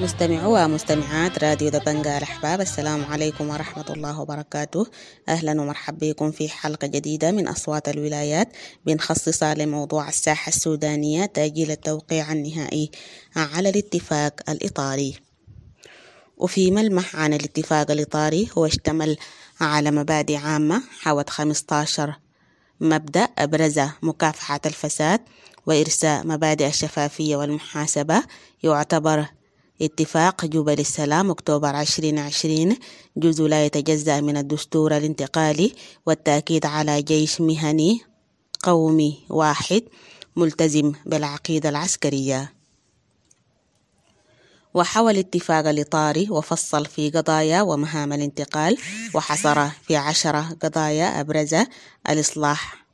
مستمعو ومستمعات راديو دبنجا الأحباب السلام عليكم ورحمة الله وبركاته. أهلا ومرحبا بكم في حلقة جديدة من أصوات الولايات بنخصصها لموضوع الساحة السودانية تأجيل التوقيع النهائي على الاتفاق الإطاري. وفي ملمح عن الاتفاق الإطاري هو اشتمل على مبادئ عامة حوت 15 مبدأ أبرزها مكافحة الفساد وإرساء مبادئ الشفافية والمحاسبة يعتبر اتفاق جبل السلام أكتوبر 2020 جزء لا يتجزأ من الدستور الانتقالي والتأكيد على جيش مهني قومي واحد ملتزم بالعقيدة العسكرية. وحوى الاتفاق الإطاري وفصل في قضايا ومهام الانتقال وحصر في عشرة قضايا أبرز الإصلاح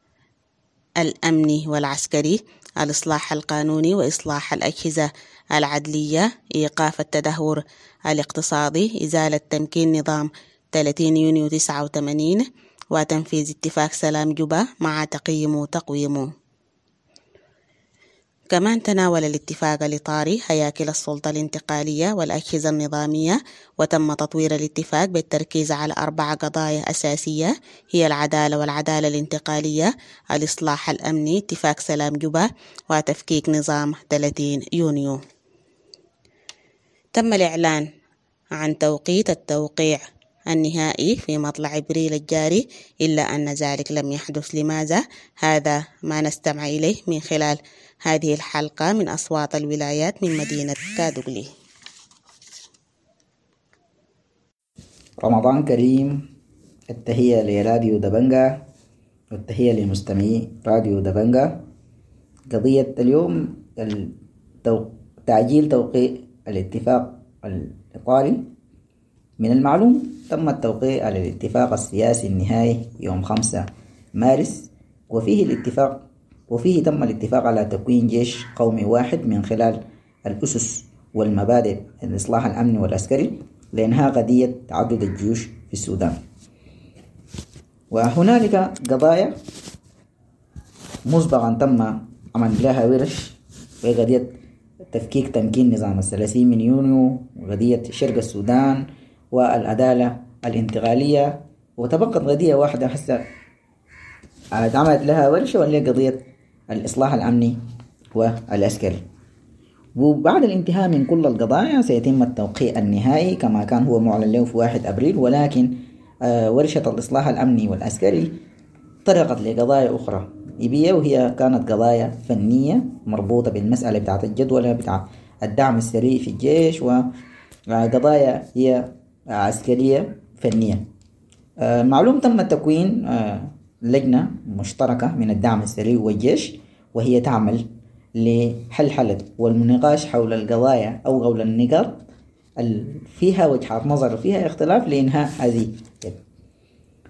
الأمني والعسكري الإصلاح القانوني وإصلاح الأجهزة العدلية إيقاف التدهور الاقتصادي إزالة تمكين نظام 30 يونيو 89 وتنفيذ اتفاق سلام جوبا مع تقييم وتقويم. كمان تناول الاتفاق الإطاري هياكل السلطة الانتقالية والأجهزة النظامية وتم تطوير الاتفاق بالتركيز على أربع قضايا أساسية هي العدالة والعدالة الانتقالية الإصلاح الأمني اتفاق سلام جوبا وتفكيك نظام 30 يونيو. تم الإعلان عن توقيت التوقيع النهائي في مطلع إبريل الجاري إلا أن ذلك لم يحدث. لماذا؟ هذا ما نستمع إليه من خلال هذه الحلقة من أصوات الولايات من مدينة كادوغلي. رمضان كريم. التهية لراديو دبنجا والتهية لمستمعي راديو دبنجا قضية اليوم التو... تعجيل توقيع الاتفاق الإطاري من المعلوم تم التوقيع على الاتفاق السياسي النهائي يوم خمسة مارس وفيه الاتفاق وفيه تم الاتفاق على تكوين جيش قومي واحد من خلال الأسس والمبادئ الإصلاح الأمني والعسكري لإنهاء قضية تعدد الجيوش في السودان. وهنالك قضايا مسبقا تم عمل لها ورش وهي قضية تفكيك تمكين نظام الثلاثين من يونيو وقضية شرق السودان والعدالة الانتقالية. وتبقت قضية واحدة هسه اتعملت لها ورشة وهي قضية الإصلاح الأمني والعسكري. وبعد الانتهاء من كل القضايا سيتم التوقيع النهائي كما كان هو معلن له في واحد أبريل. ولكن ورشة الإصلاح الأمني والعسكري طرقت لقضايا أخرى. إيبية وهي كانت قضايا فنية مربوطة بالمسألة بتاعت الجدولة بتاعت الدعم السريع في الجيش وقضايا هي عسكرية فنية. معلوم تم تكوين لجنة مشتركة من الدعم السريع والجيش وهي تعمل لحلحلة والنقاش حول القضايا أو حول النقاط فيها وجهات نظر فيها اختلاف لإنهاء هذه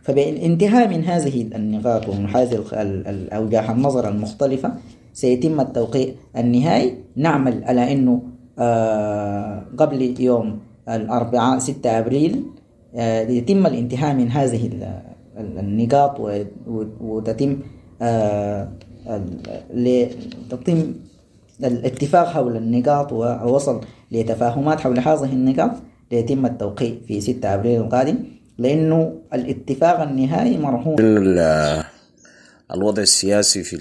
فبالانتهاء من هذه النقاط ومن هذه أوجاع النظر المختلفة سيتم التوقيع النهائي. نعمل على أنه قبل يوم الأربعاء 6 أبريل يتم الانتهاء من هذه النقاط وتتم تتم الاتفاق حول النقاط ووصل لتفاهمات حول هذه النقاط. ليتم التوقيع في 6 أبريل القادم. لأنه الاتفاق النهائي مرهون. الوضع السياسي في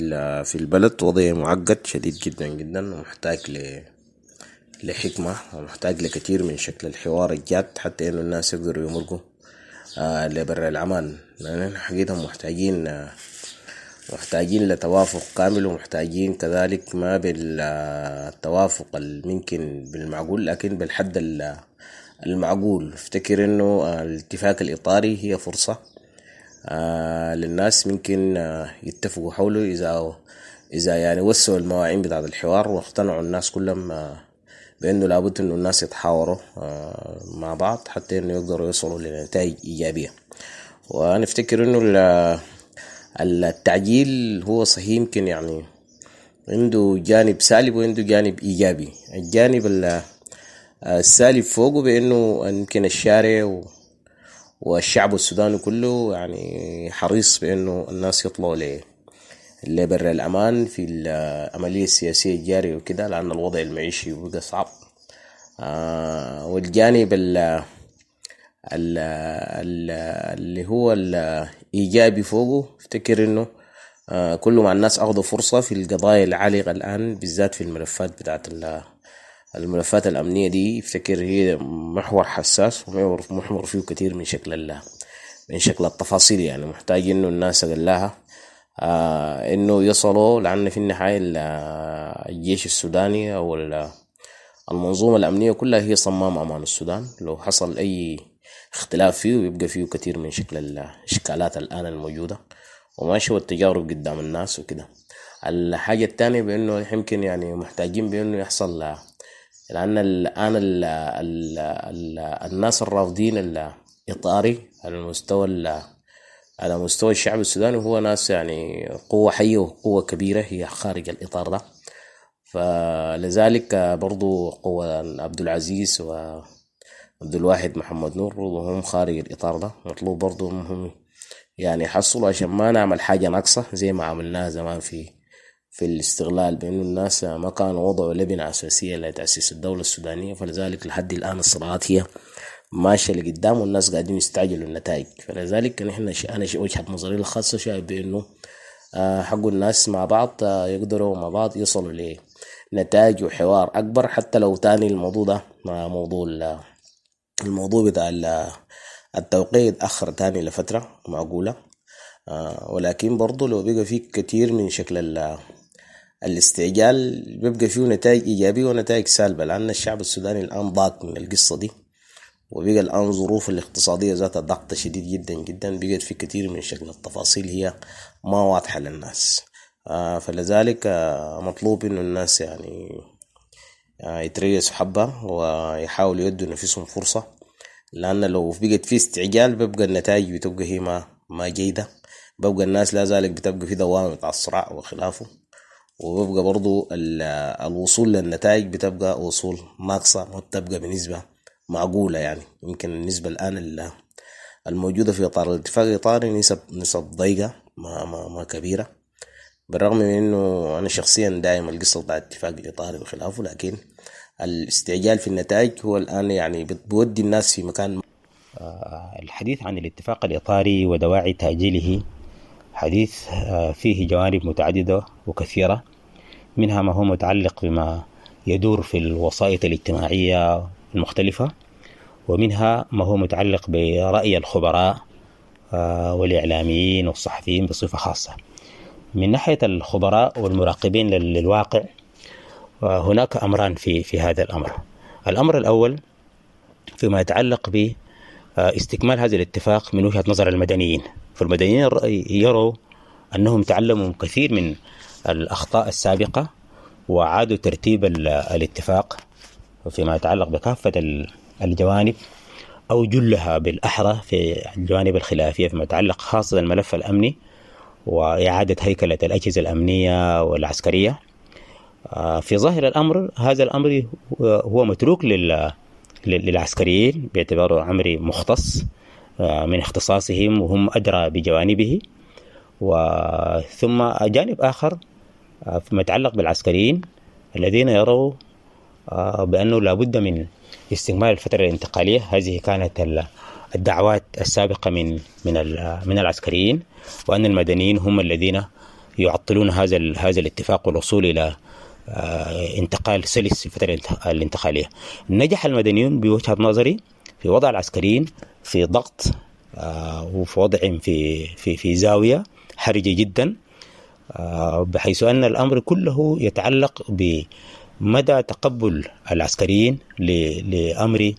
في البلد وضع معقد شديد جدا جدا ومحتاج ل لحكمة ومحتاج لكثير من شكل الحوار الجاد حتى إنه الناس يقدروا يمرقوا آه لبر الأمان. لأن حقيقة محتاجين آه محتاجين لتوافق كامل ومحتاجين كذلك ما بالتوافق الممكن بالمعقول لكن بالحد المعقول. افتكر إنه الاتفاق الإطاري هي فرصة آه للناس ممكن آه يتفقوا حوله إذا إذا يعني وسعوا المواعين بتاعت الحوار واقتنعوا الناس كلهم آه بأنه لابد أنه الناس يتحاوروا مع بعض حتى أنه يقدروا يوصلوا لنتائج إيجابية. وأنا أفتكر أنه التعجيل هو صحيح يمكن يعني عنده جانب سالب وعنده جانب إيجابي. الجانب السالب فوقه بأنه يمكن الشارع والشعب السوداني كله يعني حريص بأنه الناس يطلعوا لبر الأمان في العملية السياسية الجارية وكده لأن الوضع المعيشي بقى صعب. آه والجانب ال اللي هو الإيجابي فوقه افتكر إنه آه كل ما الناس أخذوا فرصة في القضايا العالقة الآن بالذات في الملفات بتاعت الملفات الأمنية دي افتكر هي محور حساس ومحور فيه كثير من شكل من شكل التفاصيل يعني. محتاج إنه الناس أقلها آه إنه يصلوا لأن في النهاية الجيش السوداني أو المنظومة الأمنية كلها هي صمام أمان السودان. لو حصل أي اختلاف فيه بيبقى فيه كثير من شكل الإشكالات الآن الموجودة. وماشي والتجارب قدام الناس وكده. الحاجة الثانية بأنه يمكن يعني محتاجين بأنه يحصل لأن الآن ال ال ال الناس الرافضين الإطاري على المستوى على مستوى الشعب السوداني هو ناس يعني قوة حية وقوة كبيرة هي خارج الإطار ده. فلذلك برضو قوة عبد العزيز وعبد الواحد محمد نور برضو هم خارج الإطار ده. مطلوب برضو هم يعني يحصلوا عشان ما نعمل حاجة ناقصة زي ما عملناها زمان في في الاستغلال بأنه الناس ما كانوا وضعوا لبنة أساسية لتأسيس الدولة السودانية فلذلك لحد الآن الصراعات هي ماشية لقدام والناس قاعدين يستعجلوا النتائج. فلذلك نحن أنا وجهة نظري الخاصة شايف بأنه حقوا الناس مع بعض يقدروا مع بعض يوصلوا لنتائج وحوار أكبر حتى لو تاني الموضوع ده موضوع الموضوع بتاع التوقيع يتأخر تاني لفترة معقولة. ولكن برضو لو بقى فيه كتير من شكل الاستعجال بيبقى فيه نتائج إيجابية ونتائج سالبة لأن الشعب السوداني الآن ضاق من القصة دي وبقى الآن ظروف الاقتصادية ذاتها ضغط شديد جدا جدا بقت في كثير من شكل التفاصيل هي ما واضحة للناس. آه فلذلك آه مطلوب إنه الناس يعني آه يتريسوا حبة ويحاولوا يدوا نفسهم فرصة لأن لو بقت في استعجال بيبقى النتائج بتبقى هي ما ما جيدة. بيبقى الناس لا زالت بتبقى في دوامة بتاع الصراع وخلافه. وبيبقى برضو الوصول للنتائج بتبقى وصول ناقصة ما بتبقى بنسبة معقولة يعني. يمكن النسبة الآن الموجودة في إطار الاتفاق الإطاري نسب نسب ضيقة ما, ما, ما كبيرة. بالرغم من إنه أنا شخصيا دائما القصة بتاع الاتفاق الإطاري وخلافه لكن الاستعجال في النتائج هو الآن يعني بودي الناس في مكان الحديث عن الاتفاق الإطاري ودواعي تأجيله حديث فيه جوانب متعددة وكثيرة. منها ما هو متعلق بما يدور في الوسائط الاجتماعية المختلفة ومنها ما هو متعلق برأي الخبراء والإعلاميين والصحفيين بصفة خاصة. من ناحية الخبراء والمراقبين للواقع هناك أمران في في هذا الأمر. الأمر الأول فيما يتعلق باستكمال هذا الاتفاق من وجهة نظر المدنيين. فالمدنيين يروا أنهم تعلموا كثير من الأخطاء السابقة وعادوا ترتيب الاتفاق فيما يتعلق بكافة الجوانب أو جلها بالأحرى في الجوانب الخلافية فيما يتعلق خاصة الملف الأمني وإعادة هيكلة الأجهزة الأمنية والعسكرية. في ظاهر الأمر هذا الأمر هو متروك للعسكريين باعتباره أمر مختص من اختصاصهم وهم أدرى بجوانبه. وثم جانب آخر فيما يتعلق بالعسكريين الذين يروا بأنه لابد من استكمال الفترة الانتقالية. هذه كانت الدعوات السابقة من من من العسكريين وأن المدنيين هم الذين يعطلون هذا هذا الاتفاق والوصول إلى انتقال سلس في الفترة الانتقالية. نجح المدنيون بوجهة نظري في وضع العسكريين في ضغط وفي وضعهم في في في زاوية حرجة جدا. بحيث أن الأمر كله يتعلق بمدى تقبل العسكريين لأمر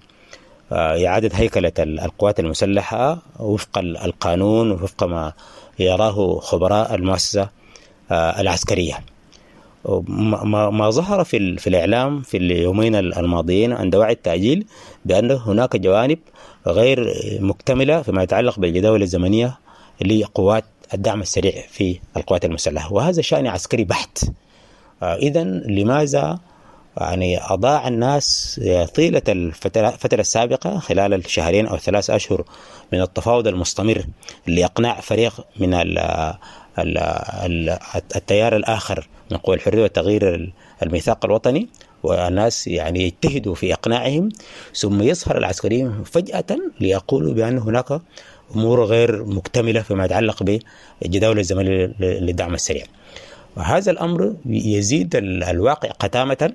إعادة هيكلة القوات المسلحة وفق القانون وفق ما يراه خبراء المؤسسة العسكرية. ما, ما ظهر في, في الإعلام في اليومين الماضيين عند وعي التأجيل بأن هناك جوانب غير مكتملة فيما يتعلق بالجداول الزمنية لقوات الدعم السريع في القوات المسلحة. وهذا شأن عسكري بحت. آه، إذا لماذا؟ يعني أضاع الناس طيلة الفترة السابقة خلال الشهرين أو ثلاث أشهر من التفاوض المستمر لإقناع فريق من ال ال ال التيار الآخر من قوى الحرية وتغيير الميثاق الوطني. والناس يعني يجتهدوا في إقناعهم ثم يظهر العسكريين فجأة ليقولوا بأن هناك أمور غير مكتملة فيما يتعلق بالجداول الزمنية للدعم السريع. وهذا الأمر يزيد الواقع قتامة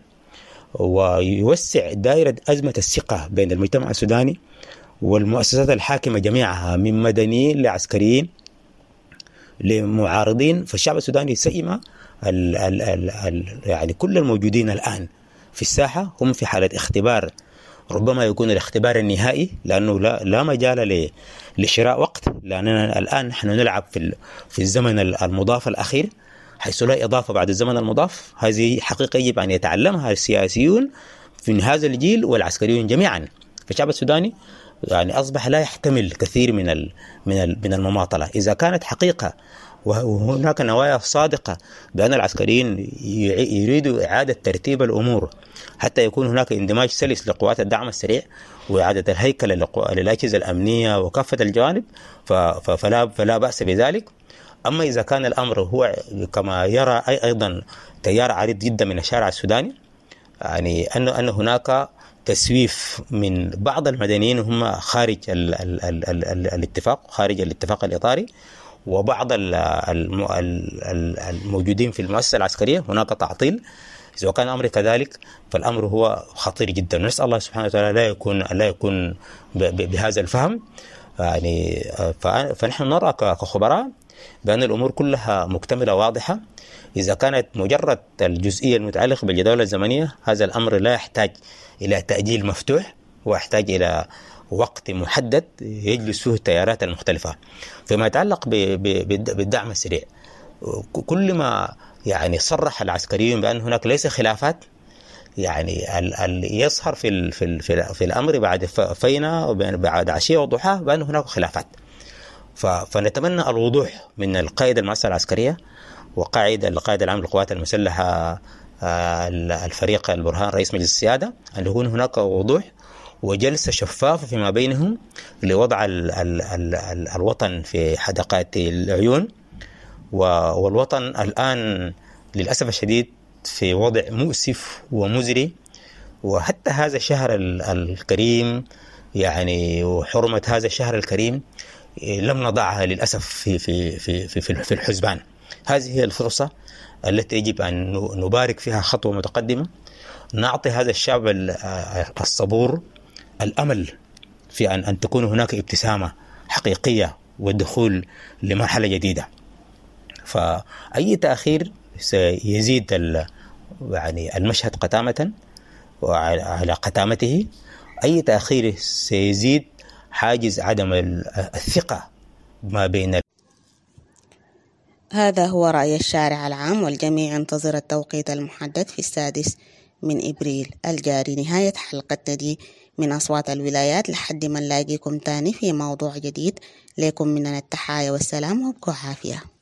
ويوسع دائرة أزمة الثقة بين المجتمع السوداني والمؤسسات الحاكمة جميعها من مدنيين لعسكريين لمعارضين. فالشعب السوداني سئم يعني كل الموجودين الآن في الساحة هم في حالة اختبار ربما يكون الاختبار النهائي لأنه لا, لا مجال لشراء وقت لأننا الآن نحن نلعب في, في الزمن المضاف الأخير حيث لا إضافة بعد الزمن المضاف. هذه حقيقة يجب أن يتعلمها السياسيون من هذا الجيل والعسكريون جميعا. فالشعب السوداني يعني أصبح لا يحتمل كثير من من المماطلة. إذا كانت حقيقة وهناك نوايا صادقة بأن العسكريين يريدوا إعادة ترتيب الأمور حتى يكون هناك اندماج سلس لقوات الدعم السريع وإعادة الهيكل للأجهزة الأمنية وكافة الجوانب فلا فلا بأس بذلك. أما إذا كان الأمر هو كما يرى أي أيضا تيار عريض جدا من الشارع السوداني يعني أن أن هناك تسويف من بعض المدنيين هم خارج ال ال ال ال ال الاتفاق خارج الاتفاق الإطاري وبعض الموجودين في المؤسسة العسكرية هناك تعطيل. إذا كان الأمر كذلك فالأمر هو خطير جدا. نسأل الله سبحانه وتعالى لا يكون لا يكون بهذا الفهم. يعني فنحن نرى كخبراء بأن الأمور كلها مكتملة واضحة. إذا كانت مجرد الجزئية المتعلقة بالجداول الزمنية هذا الأمر لا يحتاج إلى تأجيل مفتوح ويحتاج إلى وقت محدد يجلس فيه التيارات المختلفة فيما يتعلق بالدعم السريع. كل ما يعني صرح العسكريون بأن هناك ليس خلافات يعني ال ال يظهر في في في, في الأمر بعد فينا بعد عشية وضحاه بأن هناك خلافات. فنتمنى الوضوح من القائد المؤسسة العسكرية وقائد القائد العام للقوات المسلحة آه، الفريق البرهان رئيس مجلس السيادة أن يكون هناك وضوح وجلسه شفافه فيما بينهم لوضع ال ال ال ال الوطن في حدقات العيون. والوطن الآن للأسف الشديد في وضع مؤسف ومزري. وحتى هذا الشهر الكريم يعني وحرمة هذا الشهر الكريم لم نضعها للأسف في في في في, في الحسبان. هذه هي الفرصة التي يجب أن نبارك فيها خطوة متقدمة. نعطي هذا الشعب الصبور الأمل في ان أن تكون هناك ابتسامة حقيقية والدخول لمرحلة جديدة. فأي تأخير سيزيد يعني المشهد قتامة وعلى قتامته. أي تأخير سيزيد حاجز عدم الثقة ما بين هذا هو رأي الشارع العام والجميع ينتظر التوقيت المحدد في السادس من إبريل الجاري. نهاية حلقتنا دي من أصوات الولايات لحد ما نلاقيكم تاني في موضوع جديد. لكم مننا التحايا والسلام وابقوا عافية.